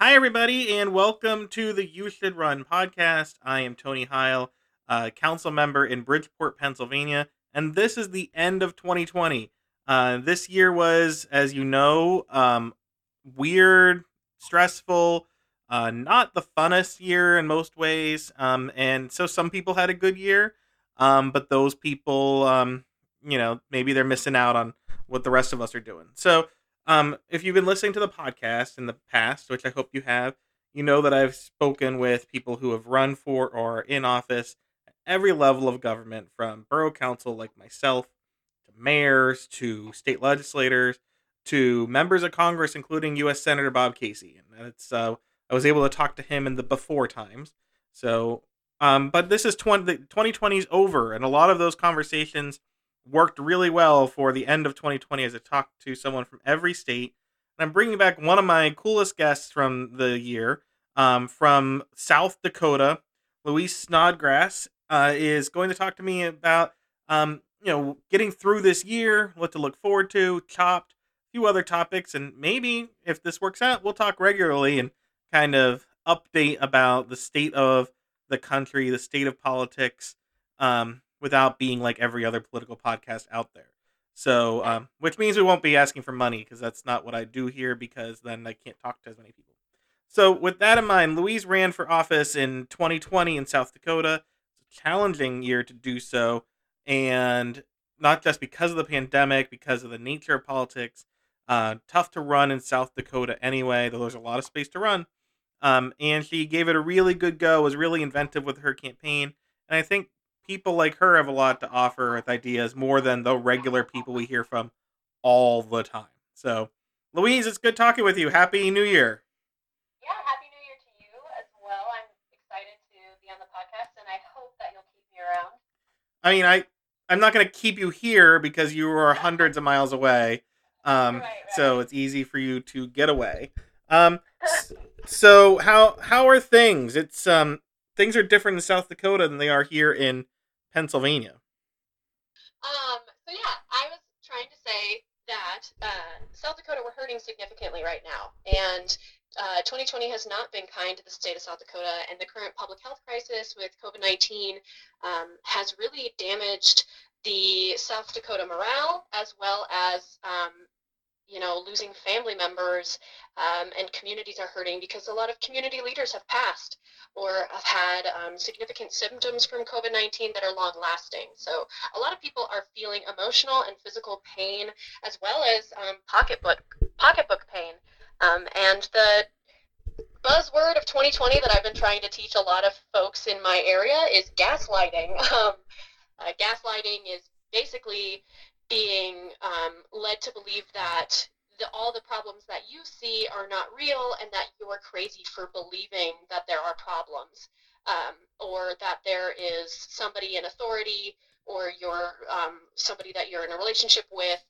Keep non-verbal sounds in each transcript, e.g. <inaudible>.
Hi, everybody, and welcome to the You Should Run podcast. I am Tony Heil, council member in Bridgeport, Pennsylvania, and this is the end of 2020. Uh, this year was, as you know, um, weird, stressful, uh, not the funnest year in most ways. Um, and so some people had a good year, um, but those people, um, you know, maybe they're missing out on what the rest of us are doing. So, um, if you've been listening to the podcast in the past, which I hope you have, you know that I've spoken with people who have run for or in office at every level of government, from borough council like myself, to mayors, to state legislators, to members of Congress, including U.S. Senator Bob Casey. And it's uh, I was able to talk to him in the before times. So, um, but this is 20, the 2020 is over, and a lot of those conversations worked really well for the end of 2020 as I talked to someone from every state. And I'm bringing back one of my coolest guests from the year um, from South Dakota. Louise Snodgrass uh, is going to talk to me about, um, you know, getting through this year, what to look forward to, Chopped, a few other topics, and maybe if this works out, we'll talk regularly and kind of update about the state of the country, the state of politics, um, without being like every other political podcast out there. So, um, which means we won't be asking for money because that's not what I do here because then I can't talk to as many people. So, with that in mind, Louise ran for office in 2020 in South Dakota. It's a challenging year to do so, and not just because of the pandemic, because of the nature of politics. Uh, tough to run in South Dakota anyway, though there's a lot of space to run. Um, and she gave it a really good go, was really inventive with her campaign. And I think people like her have a lot to offer with ideas more than the regular people we hear from all the time. So, Louise, it's good talking with you. Happy New Year. Yeah, happy New Year to you as well. I'm excited to be on the podcast, and I hope that you'll keep me around. I mean, I I'm not going to keep you here because you are hundreds of miles away. <laughs> Um, Right, right. so it's easy for you to get away. Um, <laughs> so how how are things? It's um things are different in South Dakota than they are here in Pennsylvania. Um, so yeah, I was trying to say that uh, South Dakota we're hurting significantly right now, and uh, 2020 has not been kind to the state of South Dakota, and the current public health crisis with COVID-19 um, has really damaged the South Dakota morale as well as um, you know losing family members um, and communities are hurting because a lot of community leaders have passed or have had um, significant symptoms from COVID 19 that are long lasting. So, a lot of people are feeling emotional and physical pain as well as um, pocketbook, pocketbook pain. Um, and the buzzword of 2020 that I've been trying to teach a lot of folks in my area is gaslighting. <laughs> Um, uh, gaslighting is basically being um, led to believe that the, all the problems that you see are not real and that you're crazy for believing that there are problems um, or that there is somebody in authority or you're um, somebody that you're in a relationship with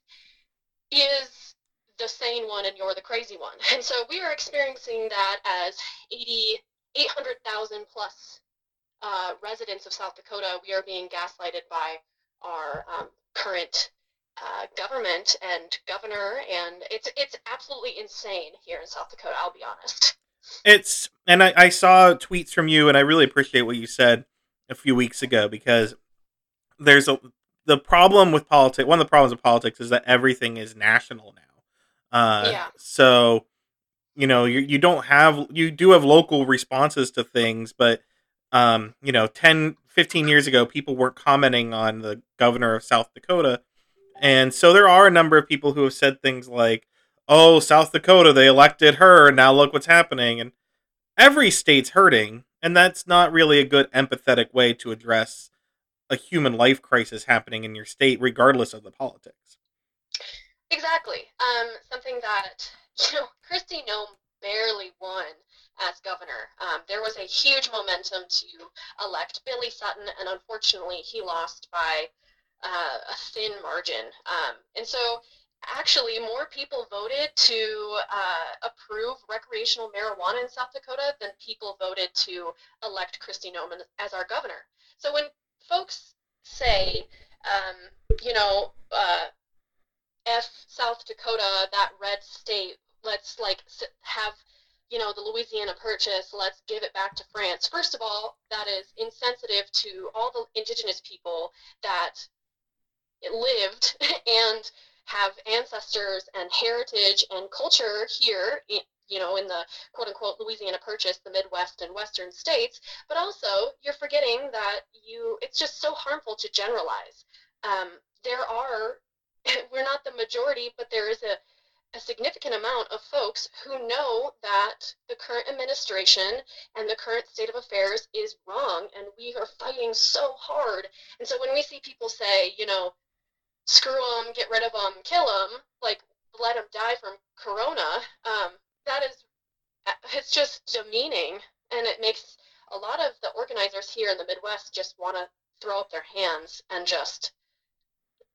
is the sane one and you're the crazy one. And so we are experiencing that as 80, 800,000 plus uh, residents of South Dakota, we are being gaslighted by our um, current uh, government and governor, and it's it's absolutely insane here in South Dakota. I'll be honest. It's and I, I saw tweets from you, and I really appreciate what you said a few weeks ago because there's a the problem with politics. One of the problems with politics is that everything is national now. Uh, Yeah. So you know you you don't have you do have local responses to things, but um, you know 10, 15 years ago, people weren't commenting on the governor of South Dakota, and so there are a number of people who have said things like, "Oh, South Dakota, they elected her, and now look what's happening." And every state's hurting, and that's not really a good empathetic way to address a human life crisis happening in your state, regardless of the politics. Exactly. Um, something that <laughs> you know, Kristi Noem barely won as governor. Um, there was a huge momentum to elect Billy Sutton, and unfortunately, he lost by uh, a thin margin. Um, and so, actually, more people voted to uh, approve recreational marijuana in South Dakota than people voted to elect Kristi Noem as our governor. So when folks say, um, you know, uh, F South Dakota, that red state, let's like have you know, the Louisiana Purchase, let's give it back to France. First of all, that is insensitive to all the indigenous people that lived <laughs> and have ancestors and heritage and culture here you know, in the quote unquote Louisiana Purchase, the Midwest and Western states, but also you're forgetting that you, it's just so harmful to generalize. Um, there are, <laughs> we're not the majority, but there is a, a significant amount of folks who know that the current administration and the current state of affairs is wrong, and we are fighting so hard. And so when we see people say, you know, screw them, get rid of them, kill them, like let them die from corona, um, that is uh, it's just demeaning and it makes a lot of the organizers here in the midwest just want to throw up their hands and just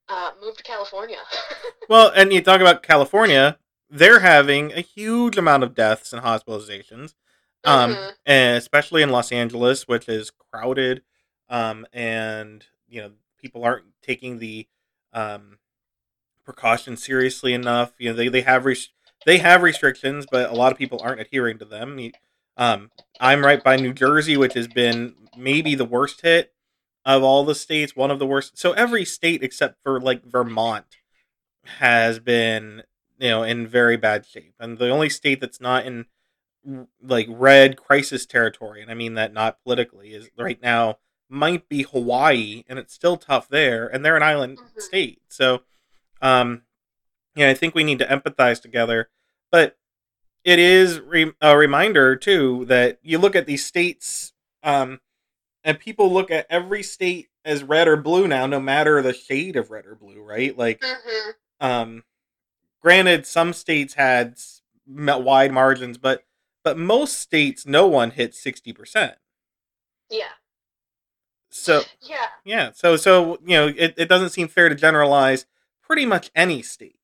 uh, move to california <laughs> well and you talk about california they're having a huge amount of deaths and hospitalizations um, mm-hmm. and especially in los angeles which is crowded um, and you know people aren't taking the um, precautions seriously enough you know they, they have res- they have restrictions, but a lot of people aren't adhering to them. Um, I'm right by New Jersey, which has been maybe the worst hit of all the states, one of the worst. So every state except for like Vermont has been, you know, in very bad shape. And the only state that's not in like red crisis territory, and I mean that not politically, is right now might be Hawaii, and it's still tough there, and they're an island mm-hmm. state. So, um, yeah, I think we need to empathize together. But it is re- a reminder too that you look at these states, um, and people look at every state as red or blue now, no matter the shade of red or blue, right? Like, mm-hmm. um, granted, some states had wide margins, but but most states, no one hit sixty percent. Yeah. So yeah, yeah. So so you know, it, it doesn't seem fair to generalize pretty much any state.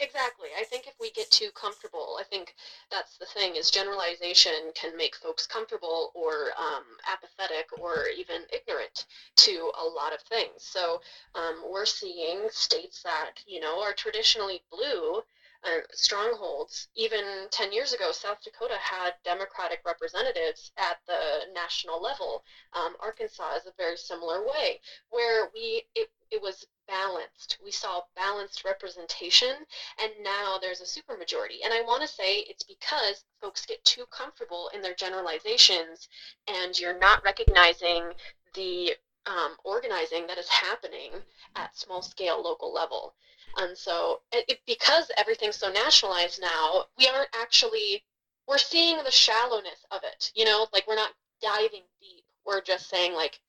Exactly. I think if we get too comfortable, I think that's the thing is generalization can make folks comfortable or um, apathetic or even ignorant to a lot of things. So um, we're seeing states that, you know, are traditionally blue uh, strongholds. Even 10 years ago, South Dakota had Democratic representatives at the national level. Um, Arkansas is a very similar way, where we it, it was balanced. We saw balanced representation, and now there's a supermajority. And I want to say it's because folks get too comfortable in their generalizations, and you're not recognizing the um, organizing that is happening at small scale local level. And so, it, because everything's so nationalized now, we aren't actually we're seeing the shallowness of it. You know, like we're not diving deep. We're just saying like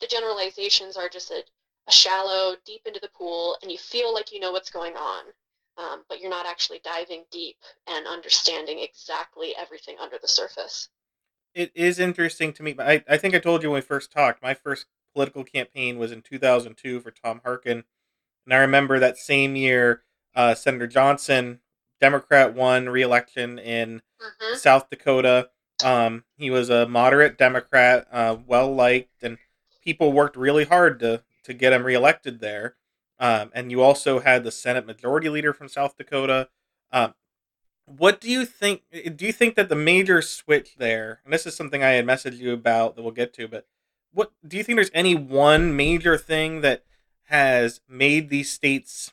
the generalizations are just a a shallow, deep into the pool, and you feel like you know what's going on, um, but you're not actually diving deep and understanding exactly everything under the surface. It is interesting to me. I, I think I told you when we first talked. My first political campaign was in 2002 for Tom Harkin. And I remember that same year, uh, Senator Johnson, Democrat, won re-election in mm-hmm. South Dakota. Um, he was a moderate Democrat, uh, well liked, and people worked really hard to to get him reelected there. Um, and you also had the Senate Majority Leader from South Dakota. Um, what do you think? Do you think that the major switch there, and this is something I had messaged you about that we'll get to, but what do you think? There's any one major thing that has made these states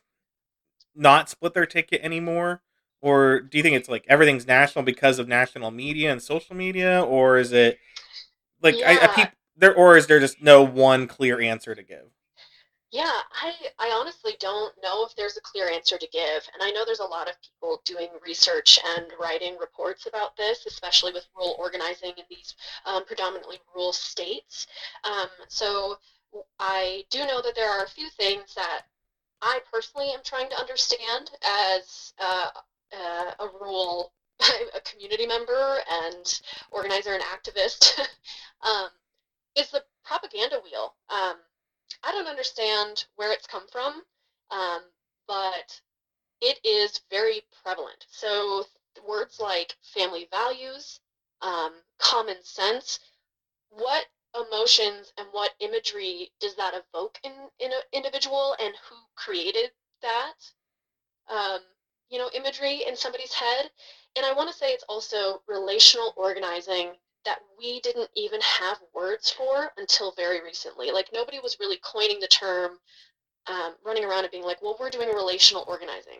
not split their ticket anymore? Or do you think it's like everything's national because of national media and social media, or is it like yeah. I, I peep, there, or is there just no one clear answer to give? Yeah, I, I honestly don't know if there's a clear answer to give. And I know there's a lot of people doing research and writing reports about this, especially with rural organizing in these um, predominantly rural states. Um, so I do know that there are a few things that I personally am trying to understand as uh, uh, a rural <laughs> a community member and organizer and activist <laughs> um, is the propaganda wheel. Um, I don't understand where it's come from, um, but it is very prevalent. So words like family values, um, common sense, what emotions and what imagery does that evoke in, in an individual and who created that um, you know imagery in somebody's head and I want to say it's also relational organizing that we didn't even have words for until very recently. Like nobody was really coining the term, um, running around and being like, "Well, we're doing relational organizing,"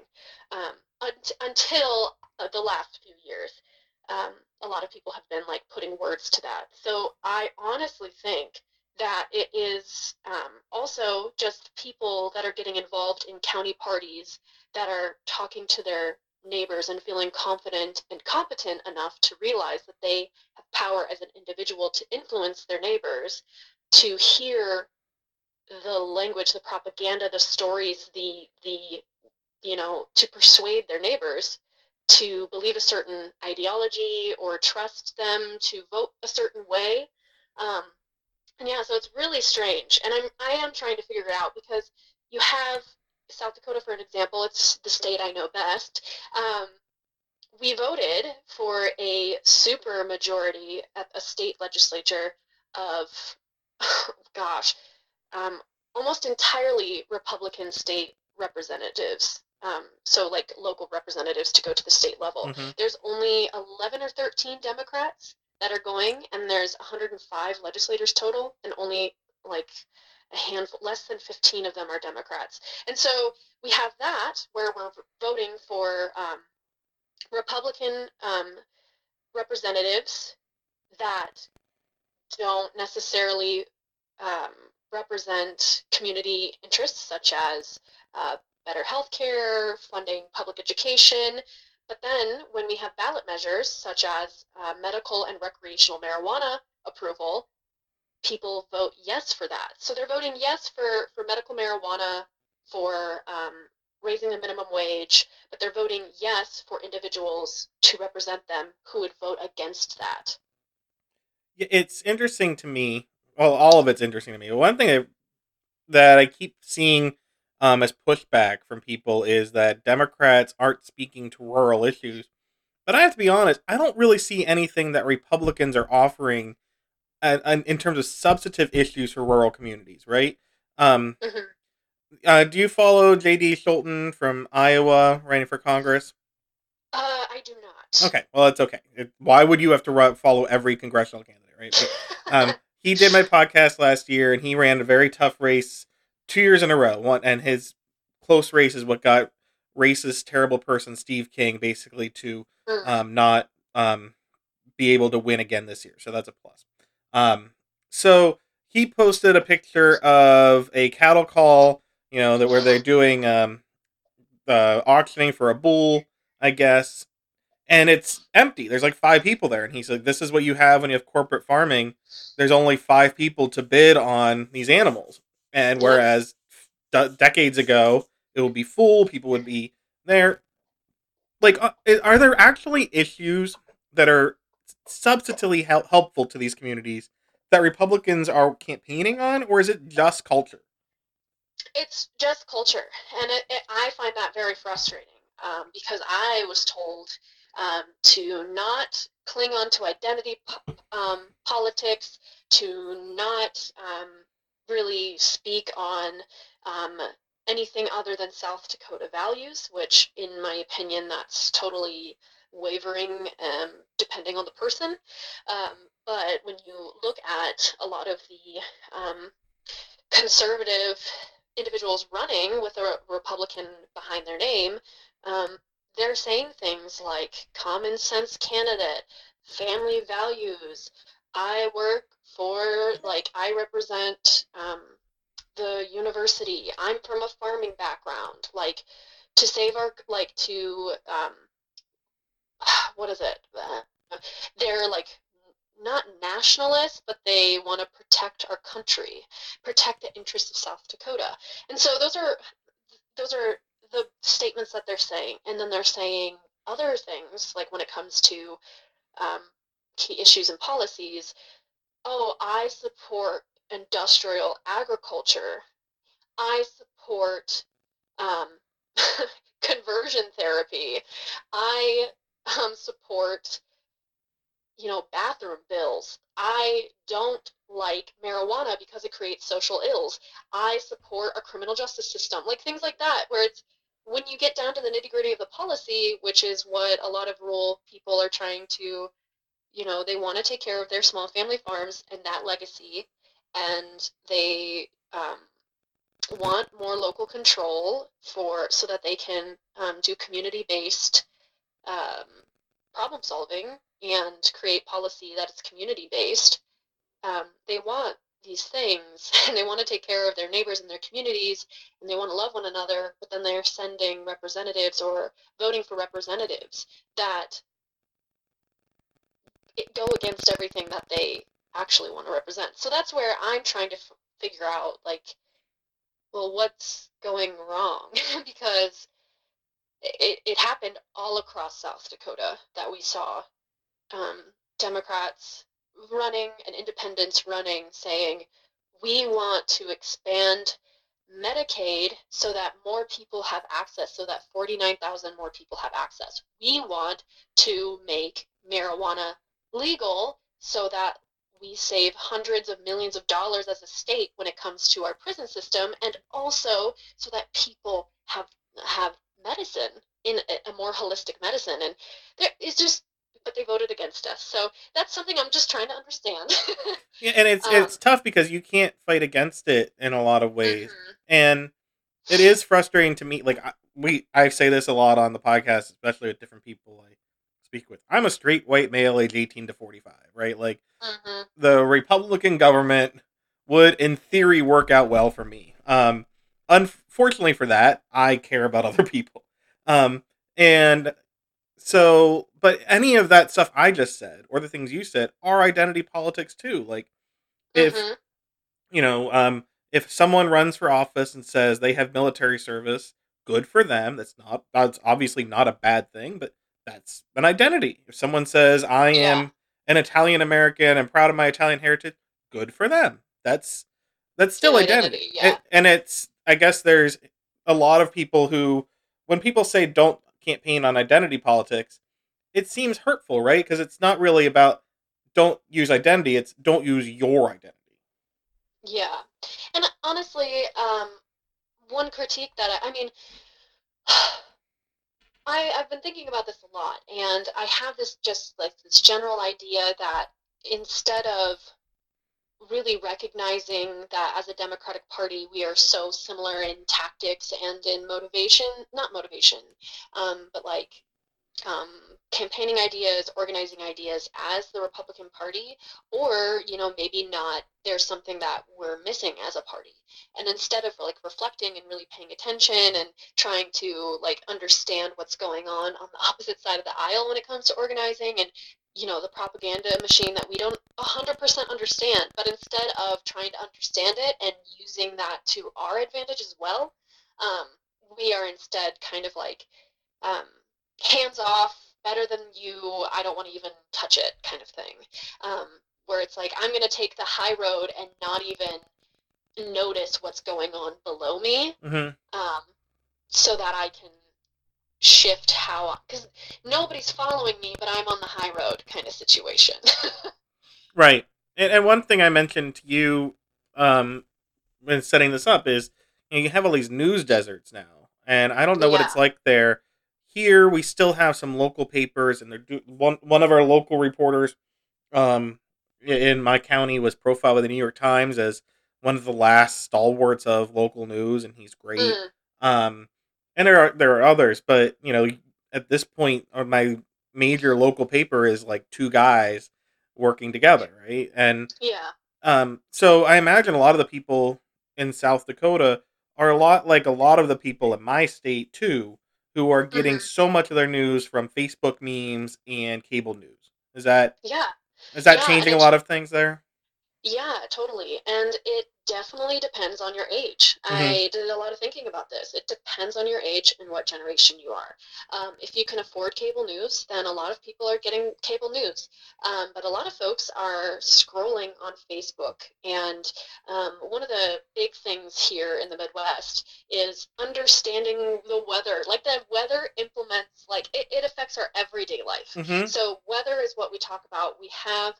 um, un- until uh, the last few years. Um, a lot of people have been like putting words to that. So I honestly think that it is um, also just people that are getting involved in county parties that are talking to their neighbors and feeling confident and competent enough to realize that they have power as an individual to influence their neighbors, to hear the language, the propaganda, the stories, the the you know, to persuade their neighbors to believe a certain ideology or trust them to vote a certain way. Um, and yeah, so it's really strange, and I'm I am trying to figure it out because you have South Dakota, for an example, it's the state I know best. Um, we voted for a super majority at a state legislature of, oh <laughs> gosh, um, almost entirely Republican state representatives. Um, so, like local representatives to go to the state level. Mm-hmm. There's only 11 or 13 Democrats that are going, and there's 105 legislators total, and only like a handful, less than 15 of them are Democrats. And so we have that where we're voting for um, Republican um, representatives that don't necessarily um, represent community interests such as uh, better health care, funding public education. But then when we have ballot measures such as uh, medical and recreational marijuana approval, people vote yes for that. So they're voting yes for, for medical marijuana, for um, raising the minimum wage, but they're voting yes for individuals to represent them who would vote against that. It's interesting to me. Well, all of it's interesting to me. One thing I, that I keep seeing um, as pushback from people is that Democrats aren't speaking to rural issues. But I have to be honest, I don't really see anything that Republicans are offering uh, in terms of substantive issues for rural communities, right? Um, mm-hmm. uh, do you follow J.D. Scholten from Iowa running for Congress? Uh, I do not. Okay, well, it's okay. It, why would you have to run, follow every congressional candidate, right? But, um, <laughs> he did my podcast last year, and he ran a very tough race two years in a row. One, and his close race is what got racist, terrible person Steve King basically to mm. um, not um, be able to win again this year. So that's a plus. Um, so he posted a picture of a cattle call, you know, that where they're doing um, uh, auctioning for a bull, I guess, and it's empty. There's like five people there, and he said, "This is what you have when you have corporate farming. There's only five people to bid on these animals, and whereas d- decades ago it would be full, people would be there. Like, uh, are there actually issues that are substantively hel- helpful to these communities that Republicans are campaigning on, or is it just culture? It's just culture, and it, it, I find that very frustrating um, because I was told um, to not cling on to identity um, politics, to not um, really speak on um, anything other than South Dakota values, which, in my opinion, that's totally wavering um, depending on the person. Um, but when you look at a lot of the um, conservative individuals running with a Republican behind their name, um, they're saying things like common sense candidate, family values. I work for, like, I represent um, the university. I'm from a farming background. Like, to save our, like, to um, <sighs> what is it? <sighs> They're like not nationalists, but they want to protect our country, protect the interests of South Dakota. And so those are those are the statements that they're saying, and then they're saying other things like when it comes to um, key issues and policies. Oh, I support industrial agriculture. I support um, <laughs> conversion therapy. I um, support, you know, bathroom bills. I don't like marijuana because it creates social ills. I support a criminal justice system, like things like that, where it's when you get down to the nitty gritty of the policy, which is what a lot of rural people are trying to, you know, they want to take care of their small family farms and that legacy, and they um, want more local control for so that they can um, do community-based um, problem solving and create policy that is community-based. Um, they want these things <laughs> and they want to take care of their neighbors and their communities and they want to love one another, but then they're sending representatives or voting for representatives that go against everything that they actually want to represent. So that's where I'm trying to f- figure out like well what's going wrong <laughs> because it, it happened all across South Dakota that we saw um, Democrats running and independents running saying, we want to expand Medicaid so that more people have access, so that 49,000 more people have access. We want to make marijuana legal so that we save hundreds of millions of dollars as a state when it comes to our prison system and also so that people have have medicine in a, a more holistic medicine and there is just but they voted against us. So that's something I'm just trying to understand. <laughs> yeah, and it's um, it's tough because you can't fight against it in a lot of ways, mm-hmm. and it is frustrating to me. Like we, I say this a lot on the podcast, especially with different people I speak with. I'm a straight white male, age 18 to 45, right? Like mm-hmm. the Republican government would, in theory, work out well for me. Um, unfortunately for that, I care about <laughs> other people. Um, and so, but any of that stuff I just said, or the things you said, are identity politics too. Like, if mm-hmm. you know, um, if someone runs for office and says they have military service, good for them. That's not that's obviously not a bad thing, but that's an identity. If someone says I am an Italian American and proud of my Italian heritage, good for them. That's that's still identity. identity yeah. and it's I guess there's a lot of people who when people say don't campaign on identity politics, it seems hurtful, right? Because it's not really about don't use identity; it's don't use your identity. Yeah, and honestly, um, one critique that I, I mean, <sighs> I I've been thinking about this a lot, and I have this just like this general idea that instead of really recognizing that as a Democratic Party, we are so similar in tactics and in motivation, not motivation, um, but like um, campaigning ideas, organizing ideas as the Republican Party, or, you know, maybe not, there's something that we're missing as a party. And instead of like reflecting and really paying attention and trying to like understand what's going on on the <laughs> opposite side of the aisle when it comes to organizing and you know the propaganda machine that we don't 100% understand but instead of trying to understand it and using that to our advantage as well um, we are instead kind of like um, hands off better than you i don't want to even touch it kind of thing um, where it's like i'm going to take the high road and not even notice what's going on below me mm-hmm. Um, so that i can shift how because nobody's following me, but I'm on the high road kind of situation. <laughs> right, and, and one thing I mentioned to you um, when setting this up is you, know, you have all these news deserts now, and I don't know yeah. what it's like there. Here, we still have some local papers, and they're do- one one of our local reporters um, in my county was profiled by the New York Times as one of the last stalwarts of local news, and he's great. Mm. Um, and there are there are others, but you know, at this point, uh, my major local paper is like two guys working together, right? And yeah, um, so I imagine a lot of the people in South Dakota are a lot like a lot of the people in my state too, who are getting mm-hmm. so much of their news from Facebook memes and cable news. Is that yeah? Is that yeah, changing a lot of things there? Yeah, totally. And it definitely depends on your age. Mm-hmm. I did a lot of thinking about this. It depends on your age and what generation you are. Um, if you can afford cable news, then a lot of people are getting cable news. Um, but a lot of folks are scrolling on Facebook. And um, one of the big things here in the Midwest is understanding the weather. Like the weather implements, like it, it affects our everyday life. Mm-hmm. So weather is what we talk about. We have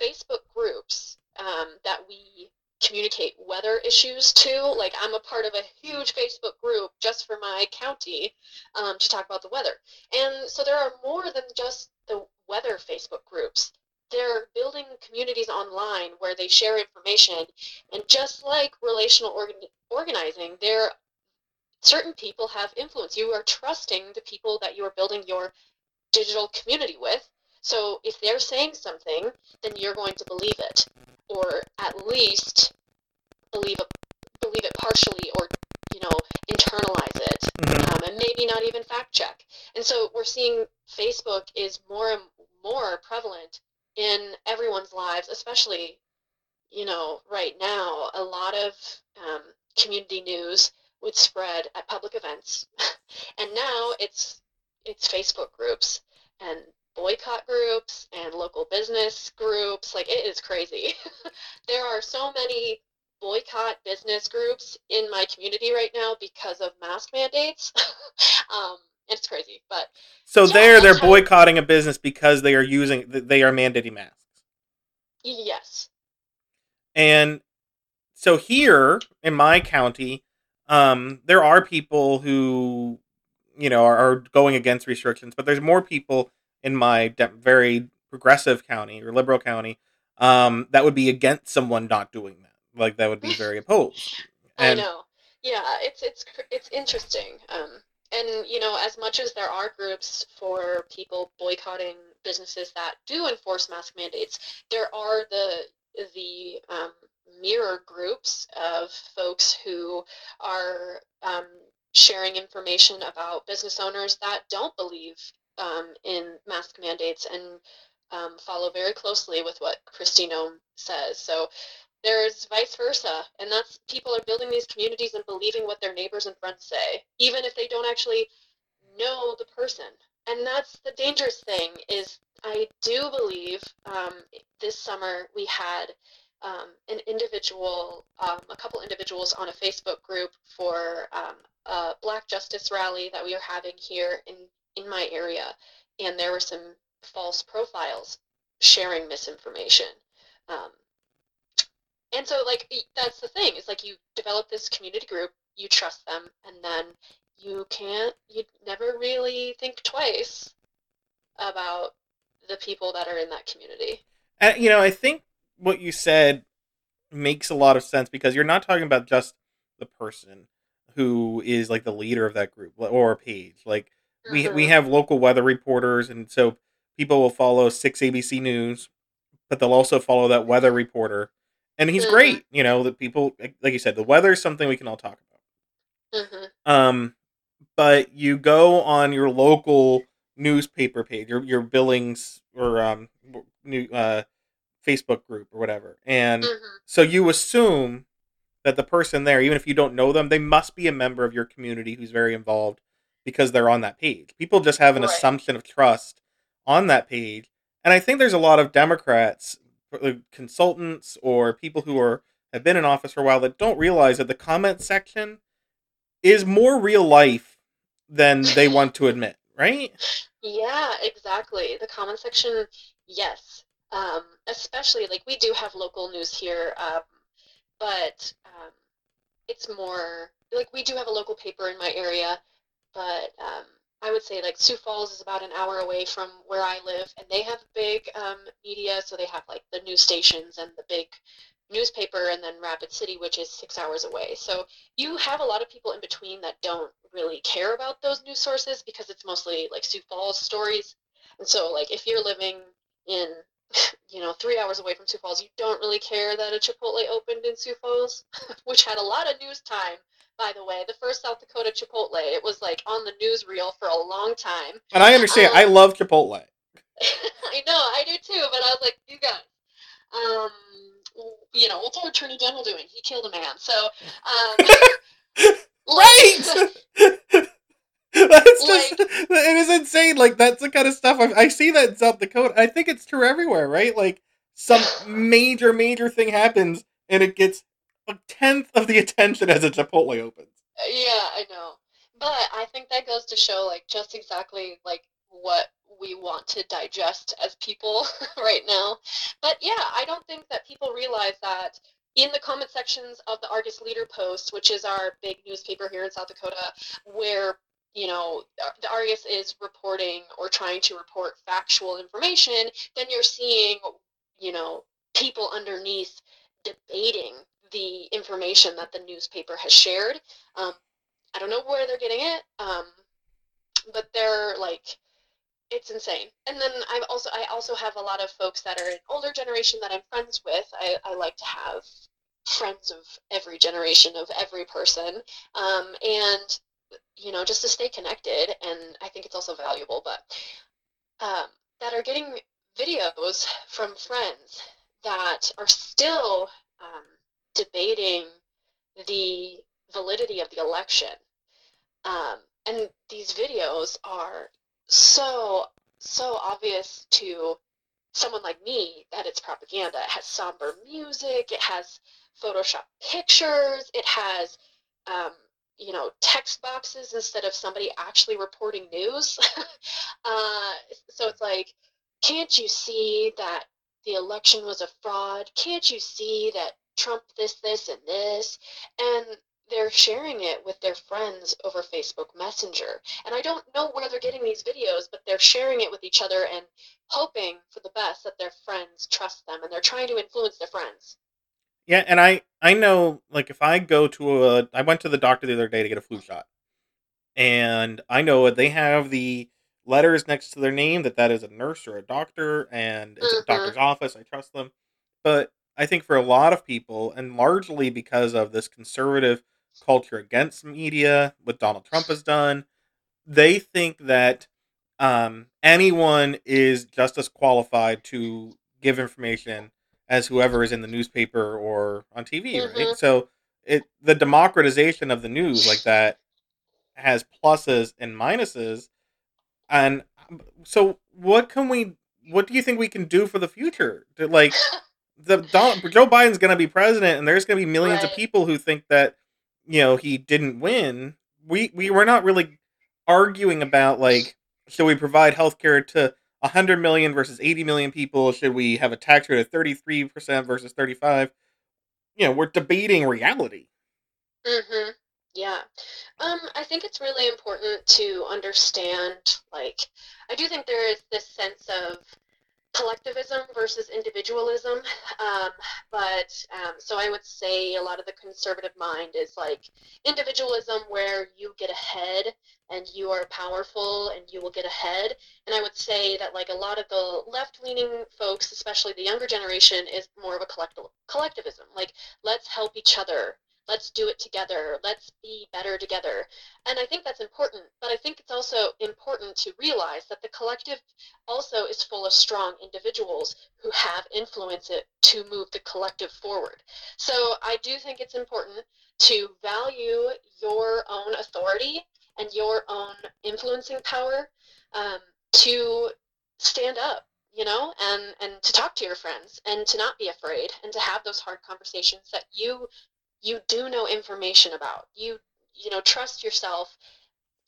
Facebook groups um, that we communicate weather issues to. Like I'm a part of a huge Facebook group just for my county um, to talk about the weather. And so there are more than just the weather Facebook groups. They're building communities online where they share information. And just like relational organ- organizing, there certain people have influence. You are trusting the people that you are building your digital community with. So if they're saying something, then you're going to believe it or at least believe it, believe it partially or you know internalize it Mhm. um, and maybe not even fact check and so we're seeing facebook is more and more prevalent in everyone's lives especially you know right now a lot of um, community news would spread at public events <laughs> and now it's it's facebook groups and boycott groups and local business groups. Like it is crazy. <laughs> There are so many boycott business groups in my community right now because of mask mandates. <laughs> Um, it's crazy but So Yeah, there, they're boycotting a business because they are using, they are mandating masks. yes. And so here in my county, um, there are people who, you know, are, are going against restrictions, but there's more people in my de- very progressive county or liberal county um, that would be against someone not doing that. Like that would be <laughs> very opposed. And I know. Yeah, it's it's it's interesting. Um, and you know, as much as there are groups for people boycotting businesses that do enforce mask mandates, there are the the um, mirror groups of folks who are um, sharing information about business owners that don't believe um, in mask mandates and um, follow very closely with what Kristi Noem says. So there's vice versa and that's people are building these communities and believing what their neighbors and friends say even if they don't actually know the person and that's the dangerous thing is i do believe um, this summer we had um, an individual um, a couple individuals on a facebook group for um, a black justice rally that we are having here in in my area and there were some false profiles sharing misinformation um, and so like that's the thing is like you develop this community group you trust them and then you can't you never really think twice about the people that are in that community you know, I think what you said makes a lot of sense because you're not talking about just the person who is like the leader of that group or page. Like we we Mhm. have local weather reporters, and so people will follow six ABC News, but they'll also follow that weather reporter, and he's Mhm. great. You know, that people like you said, the weather is something we can all talk about. Mhm. Um, but you go on your local newspaper page, your your Billings or um new uh Facebook group or whatever, and Mhm. so you assume that the person there, even if you don't know them, they must be a member of your community who's very involved because they're on that page. People just have an Right. assumption of trust on that page, and I think there's a lot of Democrats, uh, consultants, or people who are have been in office for a while that don't realize that the comment section is more real life than they want to admit, right? Yeah, exactly. The comment section, yes. Um, especially like we do have local news here, um, but um, it's more like we do have a local paper in my area, but um, I would say like Sioux Falls is about an hour away from where I live, and they have big um, media, so they have like the news stations and the big newspaper, and then Rapid City, which is six hours away. So you have a lot of people in between that don't really care about those news sources because it's mostly like Sioux Falls stories. And so like if you're living in <laughs> you know, three hours away from Sioux Falls, you don't really care that a Chipotle opened in Sioux Falls, <laughs> which had a lot of news time, by the way. The first South Dakota Chipotle, it was like on the newsreel for a long time. And I understand. I Um, love Chipotle. <laughs> I know, I do too, but I was like, you guys, um, you know, what's our attorney general doing? He killed a man, so, um, <laughs> Right. <laughs> that's just it is insane. Like that's the kind of stuff I, I see that in South Dakota. I think it's true everywhere, right? Like some <sighs> major, major thing happens and it gets a tenth of the attention as a Chipotle opens. Yeah, I know. But I think that goes to show like just exactly like what we want to digest as people <laughs> right now. But yeah, I don't think that people realize that in the comment sections of the Argus Leader Post, which is our big newspaper here in South Dakota, where you know uh, the Argus is reporting or trying to report factual information, then you're seeing you know people underneath debating the information that the newspaper has shared. Um, I don't know where they're getting it, um, but they're like it's insane. And then I've also I also have a lot of folks that are an older generation that I'm friends with. I, I like to have friends of every generation of every person, um, and you know just to stay connected. And I think it's also valuable, but um, that are getting videos from friends that are still um, debating the validity of the election. Um, and these videos are so so obvious to someone like me that it's propaganda. It has somber music. It has Photoshop pictures. It has um, you know text boxes instead of somebody actually reporting news. <laughs> uh, so it's like, can't you see that the election was a fraud? Can't you see that Trump this, this, and this? And they're sharing it with their friends over Facebook Messenger. And I don't know where they're getting these videos, but they're sharing it with each other and hoping for the best that their friends trust them and they're trying to influence their friends. Yeah, and I I know like if I go to a I went to the doctor the other day to get a flu shot. And I know they have the letters next to their name that that is a nurse or a doctor and it's Mm-hmm. a doctor's office. I trust them. But I think for a lot of people and largely because of this conservative culture against media, what Donald Trump has done, they think that um, anyone is just as qualified to give information as whoever is in the newspaper or on TV, Mhm. right? So it the democratization of the news like that has pluses and minuses, and so what can we? What do you think we can do for the future? To, like the Don, Joe Biden's going to be president, and there's going to be millions of people who think that you know he didn't win. We we were not really arguing about like should we provide health care to 100 million versus 80 million people? Should we have a tax rate of 33% versus 35? You know, we're debating reality. Mm-hmm. Yeah. Um, I think it's really important to understand, like, I do think there is this sense of collectivism versus individualism. Um, but um, so I would say a lot of the conservative mind is like individualism where you get ahead and you are powerful and you will get ahead. And I would say that like a lot of the left-leaning folks, especially the younger generation, is more of a collect- collectivism. Like, let's help each other. Let's do it together. Let's be better together. And I think that's important. But I think it's also important to realize that the collective also is full of strong individuals who have influence it to move the collective forward. So I do think it's important to value your own authority and your own influencing power um, to stand up you know and and to talk to your friends and to not be afraid and to have those hard conversations that you you do know information about. You you know trust yourself.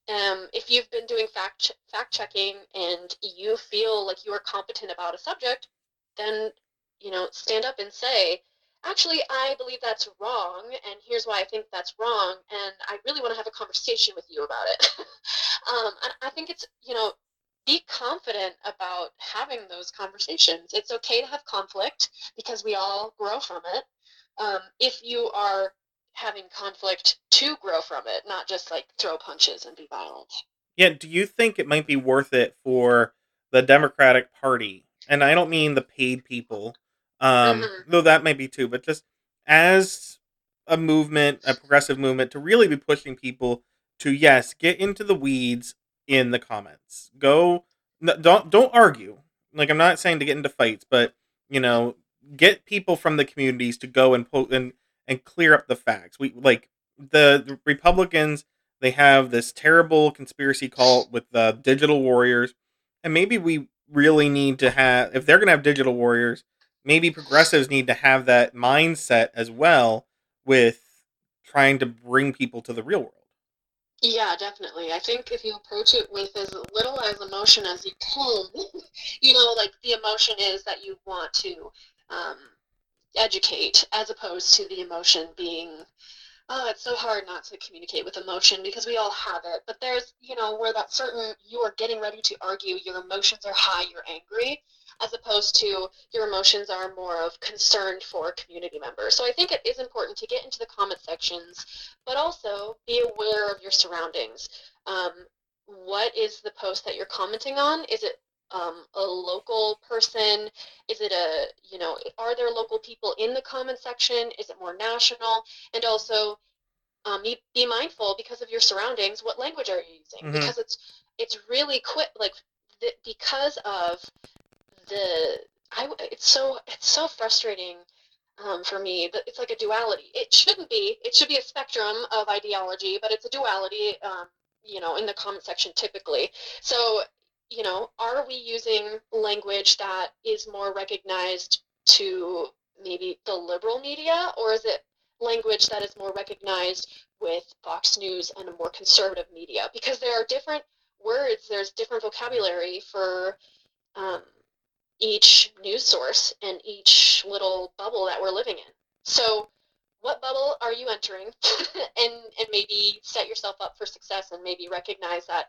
Um, if you've been doing fact fact checking and you feel like you are competent about a subject then you know stand up and say actually i believe that's wrong and here's why i think that's wrong and i really want to have a conversation with you about it. <laughs> Um, and i think it's you know be confident about having those conversations. It's okay to have conflict because we all grow from it um, if you are having conflict to grow from it not just like throw punches and be violent Yeah, do you think it might be worth it for the Democratic Party? And I don't mean the paid people, um, Mhm. though that may be too, but just as a movement, a progressive movement, to really be pushing people to yes, get into the weeds in the comments. Go, don't don't argue. Like I'm not saying to get into fights, but you know, get people from the communities to go and po- and and clear up the facts. We like the, the Republicans they have this terrible conspiracy cult with the digital warriors, and maybe we really need to have if they're going to have digital warriors, maybe progressives need to have that mindset as well with trying to bring people to the real world. Yeah, definitely. I think if you approach it with as little as emotion as you can, <laughs> you know, like the emotion is that you want to um, educate as opposed to the emotion being oh it's so hard not to communicate with emotion because we all have it. But there's you know where that certain you are getting ready to argue your emotions are high you're angry as opposed to your emotions are more of concern for community members. So i think it is important to get into the comment sections but also be aware of your surroundings. Um, what is the post that you're commenting on? Is it um, a local person? Is it a, you know, are there local people in the comment section? Is it more national? And also, um, be, be mindful because of your surroundings. What language are you using? Mhm. Because it's it's really quick. Like the, because of the, I. it's so it's so frustrating um, for me that it's like a duality. It shouldn't be. It should be a spectrum of ideology, but it's a duality. Um, you know, in the comment section typically. So you know, are we using language that is more recognized to maybe the liberal media, or is it language that is more recognized with Fox News and a more conservative media? Because there are different words, there's different vocabulary for um, each news source and each little bubble that we're living in. So, what bubble are you entering? <laughs> and and maybe set yourself up for success and maybe recognize that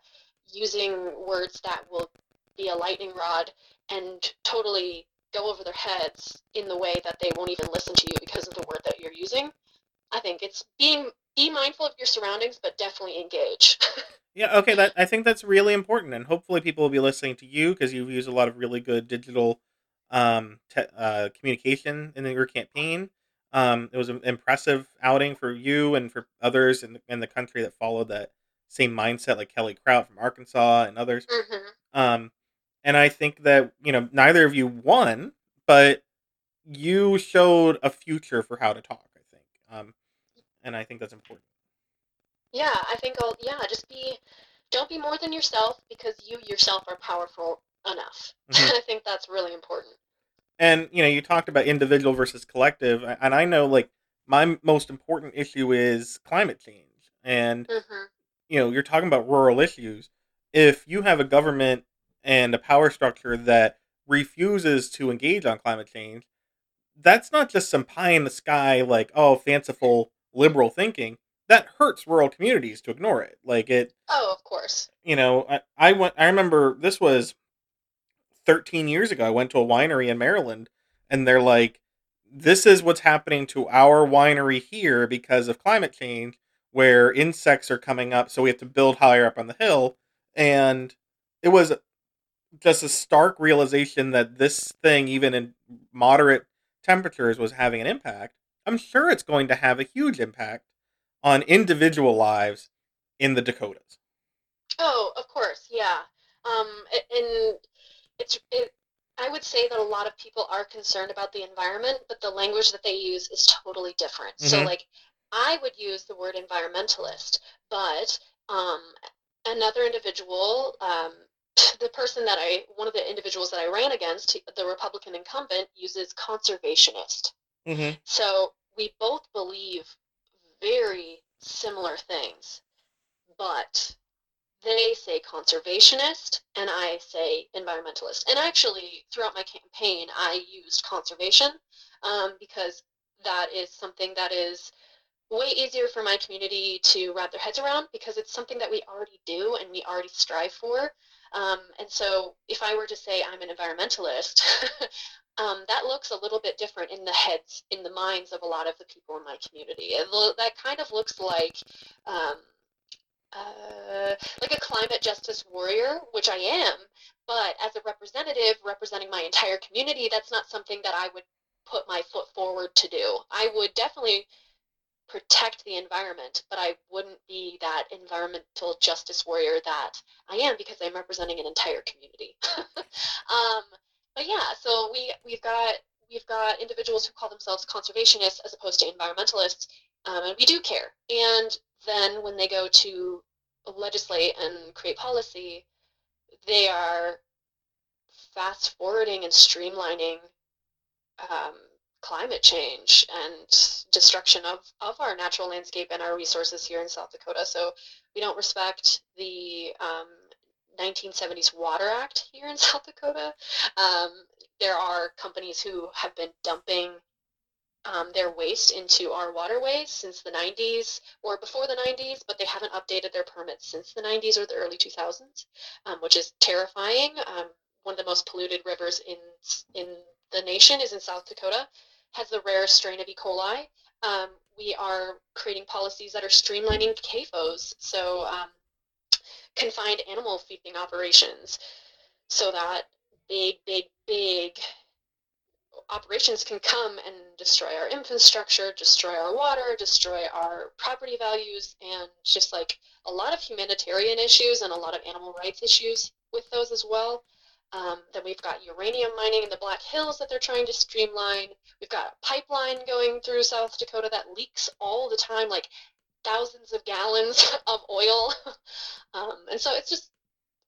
using words that will be a lightning rod and totally go over their heads in the way that they won't even listen to you because of the word that you're using. I think it's being be mindful of your surroundings, but definitely engage. <laughs> Yeah, okay, that I think that's really important, and hopefully people will be listening to you because you've used a lot of really good digital um, te- uh, communication in your campaign. Um, it was an impressive outing for you and for others in the, in the country that followed that same mindset, like Kelly Krout from Arkansas and others. hmm Um, and I think that you know neither of you won, but you showed a future for how to talk. I think, um, and I think that's important. Yeah, I think I'll yeah, just be don't be more than yourself because you yourself are powerful enough. Mhm. <laughs> I think that's really important. And you know, you talked about individual versus collective, and I know like my most important issue is climate change. And hmm you know, you're talking about rural issues. If you have a government and a power structure that refuses to engage on climate change, that's not just some pie in the sky like oh fanciful liberal thinking. That hurts rural communities to ignore it. Like it, Oh, of course. you know, I, I went. I remember this was 13 years ago, I went to a winery in Maryland and they're like, this is what's happening to our winery here because of climate change, where insects are coming up. So we have to build higher up on the hill. And it was just a stark realization that this thing, even in moderate temperatures, was having an impact. I'm sure it's going to have a huge impact on individual lives in the Dakotas. Oh, of course, yeah. Um, and it's it. I would say that a lot of people are concerned about the environment, but the language that they use is totally different. So, Mhm. like, I would use the word environmentalist, but um, another individual, um, the person that I, one of the individuals that I ran against, the Republican incumbent, uses conservationist. Mm-hmm. So we both believe very similar things, but they say conservationist and I say environmentalist. And actually, throughout my campaign, I used conservation um, because that is something that is way easier for my community to wrap their heads around because it's something that we already do and we already strive for. Um, and so, if I were to say I'm an environmentalist, <laughs> um, that looks a little bit different in the heads, in the minds of a lot of the people in my community. It, lo- that kind of looks like um, uh, like a climate justice warrior, which I am, but as a representative representing my entire community, that's not something that I would put my foot forward to do. I would definitely protect the environment, but I wouldn't be that environmental justice warrior that I am because I'm representing an entire community. <laughs> um, but yeah, so we we've got we've got individuals who call themselves conservationists as opposed to environmentalists, um, and we do care. And then when they go to legislate and create policy, they are fast forwarding and streamlining um, climate change and destruction of, of our natural landscape and our resources here in South Dakota. So we don't respect the um, 1970s Water Act here in <laughs> South Dakota. Um, there are companies who have been dumping um, their waste into our waterways since the 90s or before the 90s, but they haven't updated their permits since the 90s or the early 2000s, um, which is terrifying. Um, one of the most polluted rivers in in the nation is in South Dakota, has the rarest strain of E. coli. Um, we are creating policies that are streamlining CAFOs, so um, confined animal feeding operations, so that big, big, big operations can come and destroy our infrastructure, destroy our water, destroy our property values, and just like a lot of humanitarian issues and a lot of animal rights issues with those as well. Um, then we've got uranium mining in the Black Hills that they're trying to streamline. We've got a pipeline going through South Dakota that leaks all the time, like thousands of gallons <laughs> of oil. <laughs> um, and so it's just,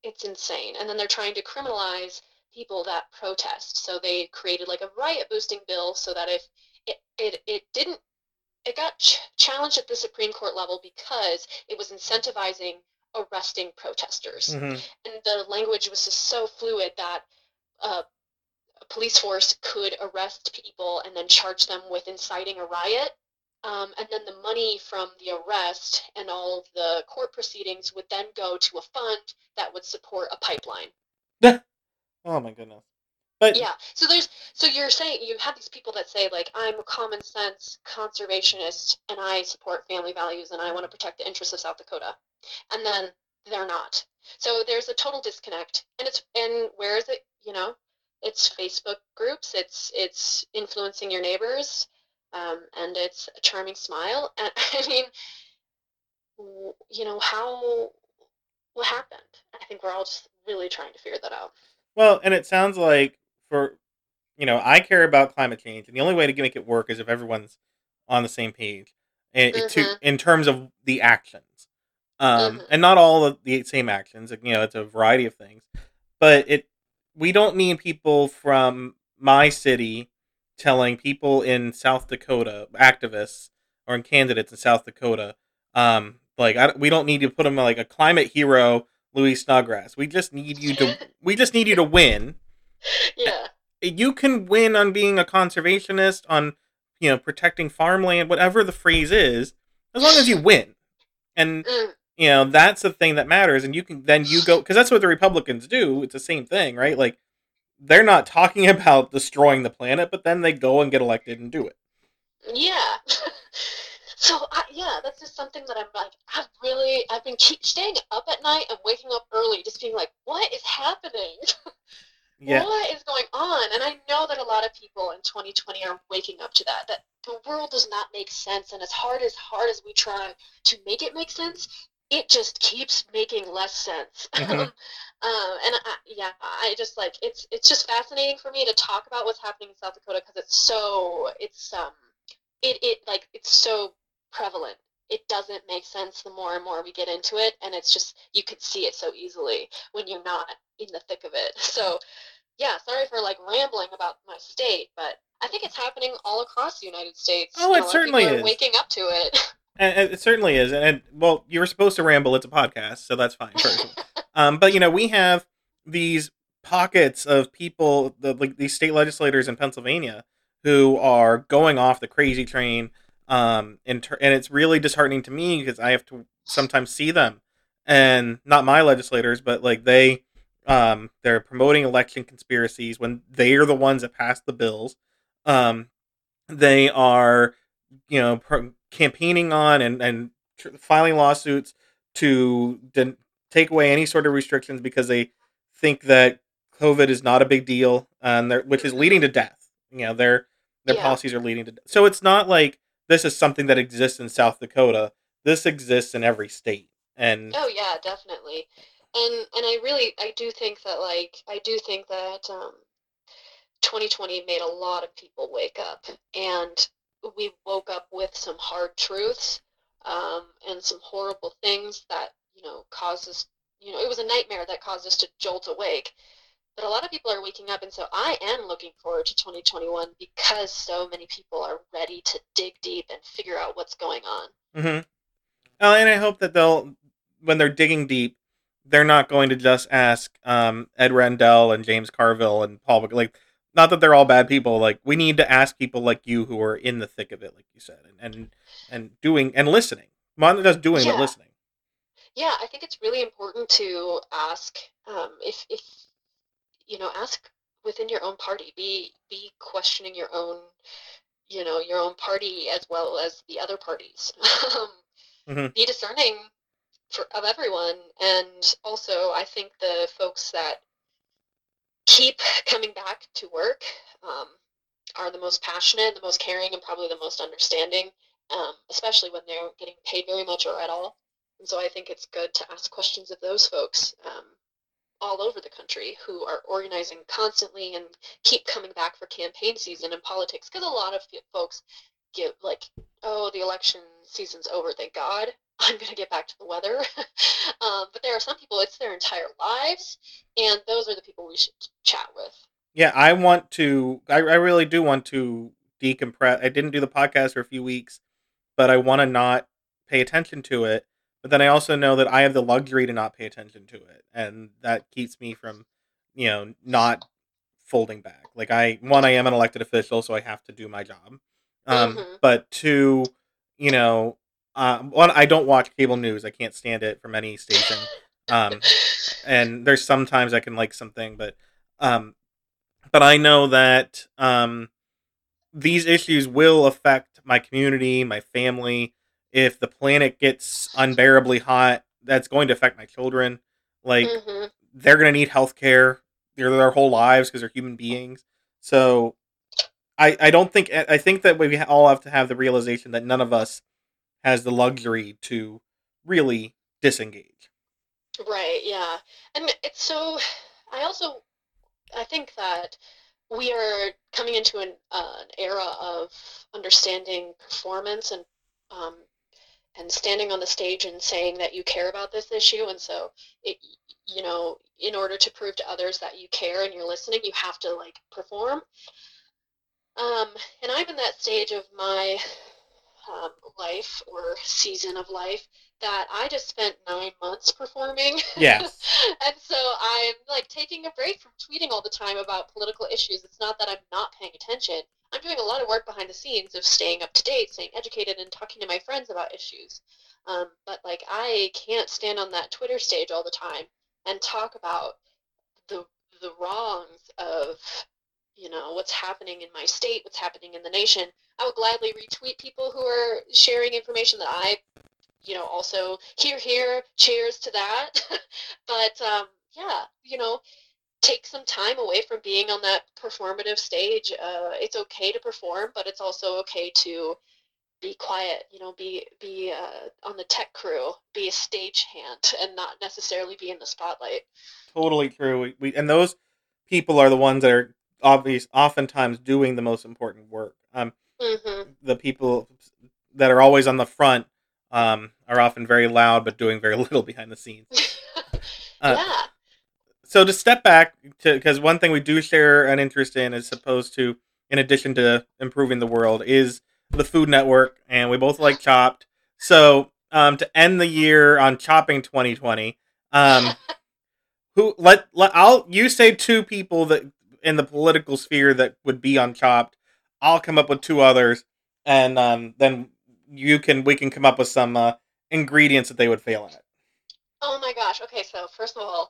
it's insane. And then they're trying to criminalize people that protest. So they created like a riot boosting bill so that if it, it, it didn't, it got ch- challenged at the Supreme Court level because it was incentivizing arresting protesters. Mm-hmm. And the language was just so fluid that uh, a police force could arrest people and then charge them with inciting a riot. Um, and then the money from the arrest and all of the court proceedings would then go to a fund that would support a pipeline. <laughs> Oh my goodness. But Yeah. So there's so you're saying you have these people that say like I'm a common sense conservationist and I support family values and I want to protect the interests of South Dakota. And then they're not. So there's a total disconnect. And it's and where is it, you know? It's Facebook groups, it's it's influencing your neighbors, um, and it's a charming smile. <laughs> And I mean you know, how what happened? I think we're all just really trying to figure that out. Well, and it sounds like for you know, I care about climate change, and the only way to make it work is if everyone's on the same page, and to Mhm. in terms of the actions, um, Mhm. and not all of the same actions. You know, it's a variety of things, but it we don't need people from my city telling people in South Dakota, activists or in candidates in South Dakota, um, like I, we don't need to put them like a climate hero, Louise Snodgrass. We just need you to <laughs> we just need you to win yeah. you can win on being a conservationist on you know protecting farmland whatever the phrase is as long as you win and <laughs> Mm, you know that's the thing that matters and you can then you go because that's what the republicans do it's the same thing right like they're not talking <laughs> about destroying the planet but then they go and get elected and do it Yeah. <laughs> so I, yeah, that's just something that I'm like, I've really, I've been keep staying up at night and waking up early, just being like, what is happening? Yeah What is going on? And I know that a lot of people in 2020 are waking up to that. That the world does not make sense, and as hard as hard as we try to make it make sense, it just keeps making less sense. <laughs> Mhm. um, and I, yeah, I just like it's it's just fascinating for me to talk about what's happening in South Dakota because it's so it's um it it like it's so prevalent. It doesn't make sense the more and more we get into it, and it's just you could see it so easily when you're not in the thick of it. <laughs> So yeah, sorry for like rambling about my state, but I think it's happening all across the United States. Oh, it certainly are is. waking up to it. <laughs> and, and it certainly is and, and well you were supposed to ramble it's a podcast so that's fine <laughs> um, but you know we have these pockets of people the, like these state legislators in pennsylvania who are going off the crazy train um, in ter- and it's really disheartening to me because i have to sometimes see them and not my legislators but like they um, they're promoting election conspiracies when they are the ones that pass the bills um, they are you know pro- campaigning on and and tr- filing lawsuits to den- take away any sort of restrictions because they think that COVID is not a big deal, and they're, which is leading to death. You know, their their Yeah. policies are leading to. death. So it's not like this is something that exists in South Dakota. This exists in every state, and Oh yeah, definitely. And and I really I do think that like I do think that um 2020 made a lot of people wake up and we woke up with some hard truths um and some horrible things that, you know, causes you know, it was a nightmare that caused us to jolt awake. But a lot of people are waking up and so I am looking forward to 2021 because so many people are ready to dig deep and figure out what's going on. Mm-hmm. Uh, and I hope that they'll, when they're digging deep, they're not going to just ask um, Ed Rendell and James Carville and Paul. Mc- Like not that they're all bad people. Like we need to ask people like you who are in the thick of it, like you said, and and, and doing and listening. Not just doing, Yeah. but listening. Yeah, I think it's really important to ask um, if if you know ask within your own party. Be be questioning your own you know your own party as well as the other parties. <laughs> um, Mhm. Be discerning for of everyone, and also I think the folks that keep coming back to work um, are the most passionate, the most caring, and probably the most understanding. Um, especially when they're getting paid very much or at all. And so I think it's good to ask questions of those folks um, all over the country who are organizing constantly and keep coming back for campaign season and politics. Because a lot of folks get like, oh, the election season's over, thank God. I'm going to get back to the weather. <laughs> um, but there are some people, it's their entire lives. And those are the people we should chat with. Yeah, I want to. I, I really do want to decompress. I didn't do the podcast for a few weeks, but I want to not pay attention to it. But then I also know that I have the luxury to not pay attention to it, and that keeps me from, you know, not folding back. Like I, one, I am an elected official, so I have to do my job. Um, Mhm. But two, you know, uh, one, I don't watch cable news. I can't stand it from any station. Um, and <laughs> there's sometimes I can like something, but um, but I know that um, these issues will affect my community, my family. If the planet gets unbearably hot, that's going to affect my children. Like hmm they're going to need health care their, their whole lives because they're human beings. So I, I don't think I think that we all have to have the realization that none of us has the luxury to really disengage. Right, yeah. And it's so, I also, I think that we are coming into an, uh, an era of understanding performance and um, and standing on the stage and saying that you care about this issue. And so, it, you know, in order to prove to others that you care and you're listening, you have to like perform. Um, and I'm in that stage of my um, life or season of life that I just spent nine months performing. Yes. <laughs> and so I'm like taking a break from tweeting all the time about political issues. It's not that I'm not paying attention. I'm doing a lot of work behind the scenes of staying up to date, staying educated, and talking to my friends about issues. Um, but like I can't stand on that Twitter stage all the time and talk about the the wrongs of you know what's happening in my state, what's happening in the nation. I would gladly retweet people who are sharing information that I, you know, also hear here, cheers to that. <laughs> but um, yeah, you know, take some time away from being on that performative stage. Uh, it's okay to perform, but it's also okay to be quiet. You know, be be uh, on the tech crew, be a stagehand, and not necessarily be in the spotlight. totally true. We, we and those people are the ones that are obvious, oftentimes doing the most important work. Um, hmm the people that are always on the front um, are often very loud, but doing very <laughs> little behind the scenes. <laughs> Uh, yeah. So to step back, to because one thing we do share an interest in, is supposed to, in addition to improving the world, is the Food Network, and we both like Chopped. So um, to end the year on Chopping 2020, um, <laughs> who let, let I'll you say two people that in the political sphere that would be on Chopped. I'll come up with two others, and um, then you can we can come up with some uh, ingredients that they would fail at. Oh my gosh. Okay, so first of all,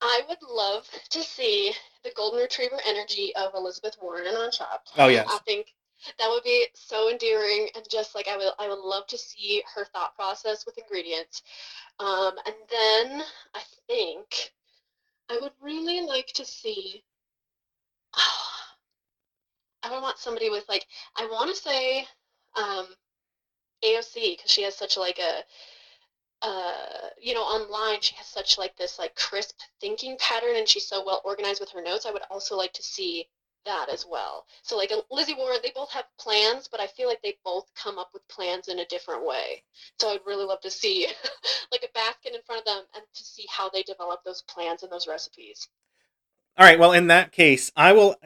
I would love to see the golden retriever energy of Elizabeth Warren on Chopped. Oh, yes. I think that would be so endearing and just like I would I would love to see her thought process with ingredients. Um, and then I think I would really like to see <sighs> I would want somebody with like I want to say um, AOC because she has such like a uh, you know, online she has such like this like crisp thinking pattern and she's so well organized with her notes. I would also like to see that as well. So like Lizzie Warren, they both have plans, but I feel like they both come up with plans in a different way. So I'd really love to see <laughs> like a basket in front of them and to see how they develop those plans and those recipes. All right. Well, in that case, I will.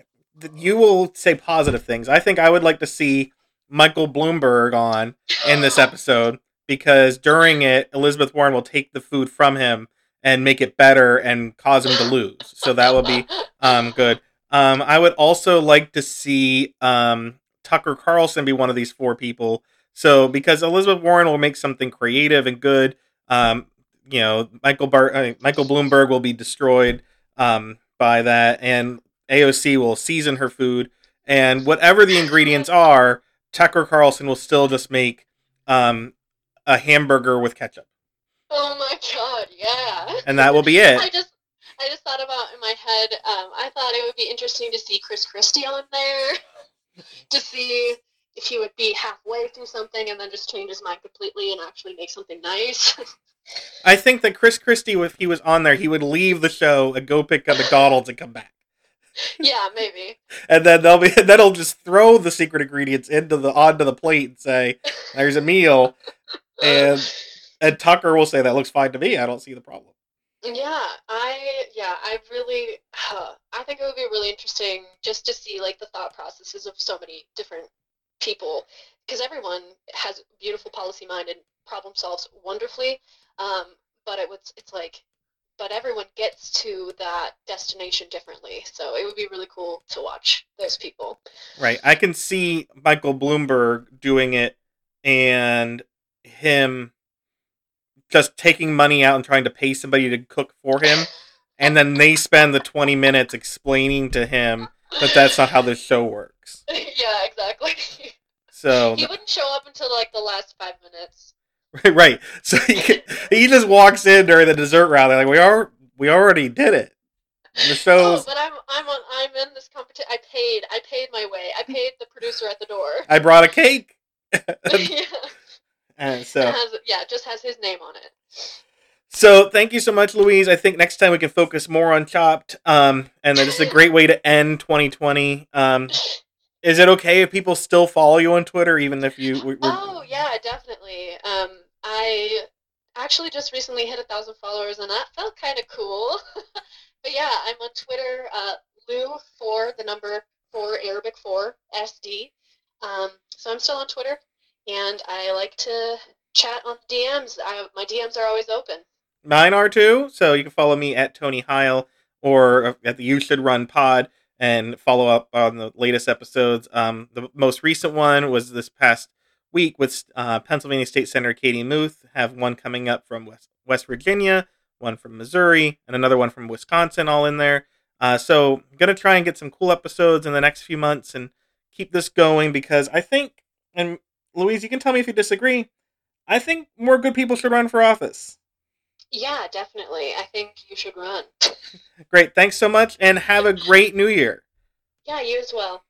You will say positive things. I think I would like to see Michael Bloomberg on in this episode because during it, Elizabeth Warren will take the food from him and make it better and cause him to lose. So that will be um, good. Um, I would also like to see um, Tucker Carlson be one of these four people. So because Elizabeth Warren will make something creative and good, um, you know, Michael Bar- uh, Michael Bloomberg will be destroyed um, by that, and AOC will season her food, and whatever the ingredients are, Tucker Carlson will still just make um, a hamburger with ketchup, Oh my god, yeah. and that will be <laughs> it. I just I just thought about in my head, um, I thought it would be interesting to see Chris Christie on there. <laughs> to see if he would be halfway through something and then just change his mind completely and actually make something nice. <laughs> I think that Chris Christie, if he was on there, he would leave the show and go pick up McDonald's and come back. yeah, maybe. <laughs> and then they'll be <laughs> then he'll just throw the secret ingredients into the onto the plate and say, "There's a meal," and and Tucker will say, "That looks fine to me. I don't see the problem." Yeah, I yeah, I really I think it would be really interesting just to see like the thought processes of so many different people because everyone has beautiful policy mind and problem solves wonderfully. Um, but it was it's like but everyone gets to that destination differently. So it would be really cool to watch those people. Right. I can see Michael Bloomberg doing it and him just taking money out and trying to pay somebody to cook for him. And then they spend the 20 minutes explaining to him that that's not how this show works. <laughs> yeah, exactly. So he wouldn't show up until like the last five minutes. <laughs> right. So he, <laughs> he just walks in during the dessert round. They're like, we are we already did it. The Oh, but I'm I'm on I'm in this competition. I paid I paid my way. I paid the producer at the door. I brought a cake. <laughs> yeah, And it so has, yeah, it just has his name on it. so thank you so much, Louise. I think next time we can focus more on Chopped. Um, and this is a great way to end 2020. Um, is it okay if people still follow you on Twitter, even if you? we're- Oh yeah, definitely. Um, I actually just recently hit a thousand followers, and that felt kind of cool. <laughs> but yeah, I'm on Twitter, uh, Lou for the number four Arabic four SD. Um, so I'm still on Twitter, and I like to chat on DMs. I, my DMs are always open. Mine are too. So you can follow me at Tony Heil or at the You Should Run Pod and follow up on the latest episodes. Um, the most recent one was this past week with uh, Pennsylvania State Senator Katie Muth. Have one coming up from West, West Virginia, one from Missouri, and another one from Wisconsin, all in there. Uh, so I'm gonna try and get some cool episodes in the next few months and keep this going because I think, and Louise, you can tell me if you disagree. I think more good people should run for office. Yeah, definitely. I think you should run. <laughs> Great. Thanks so much and have a <laughs> great new year. Yeah, you as well.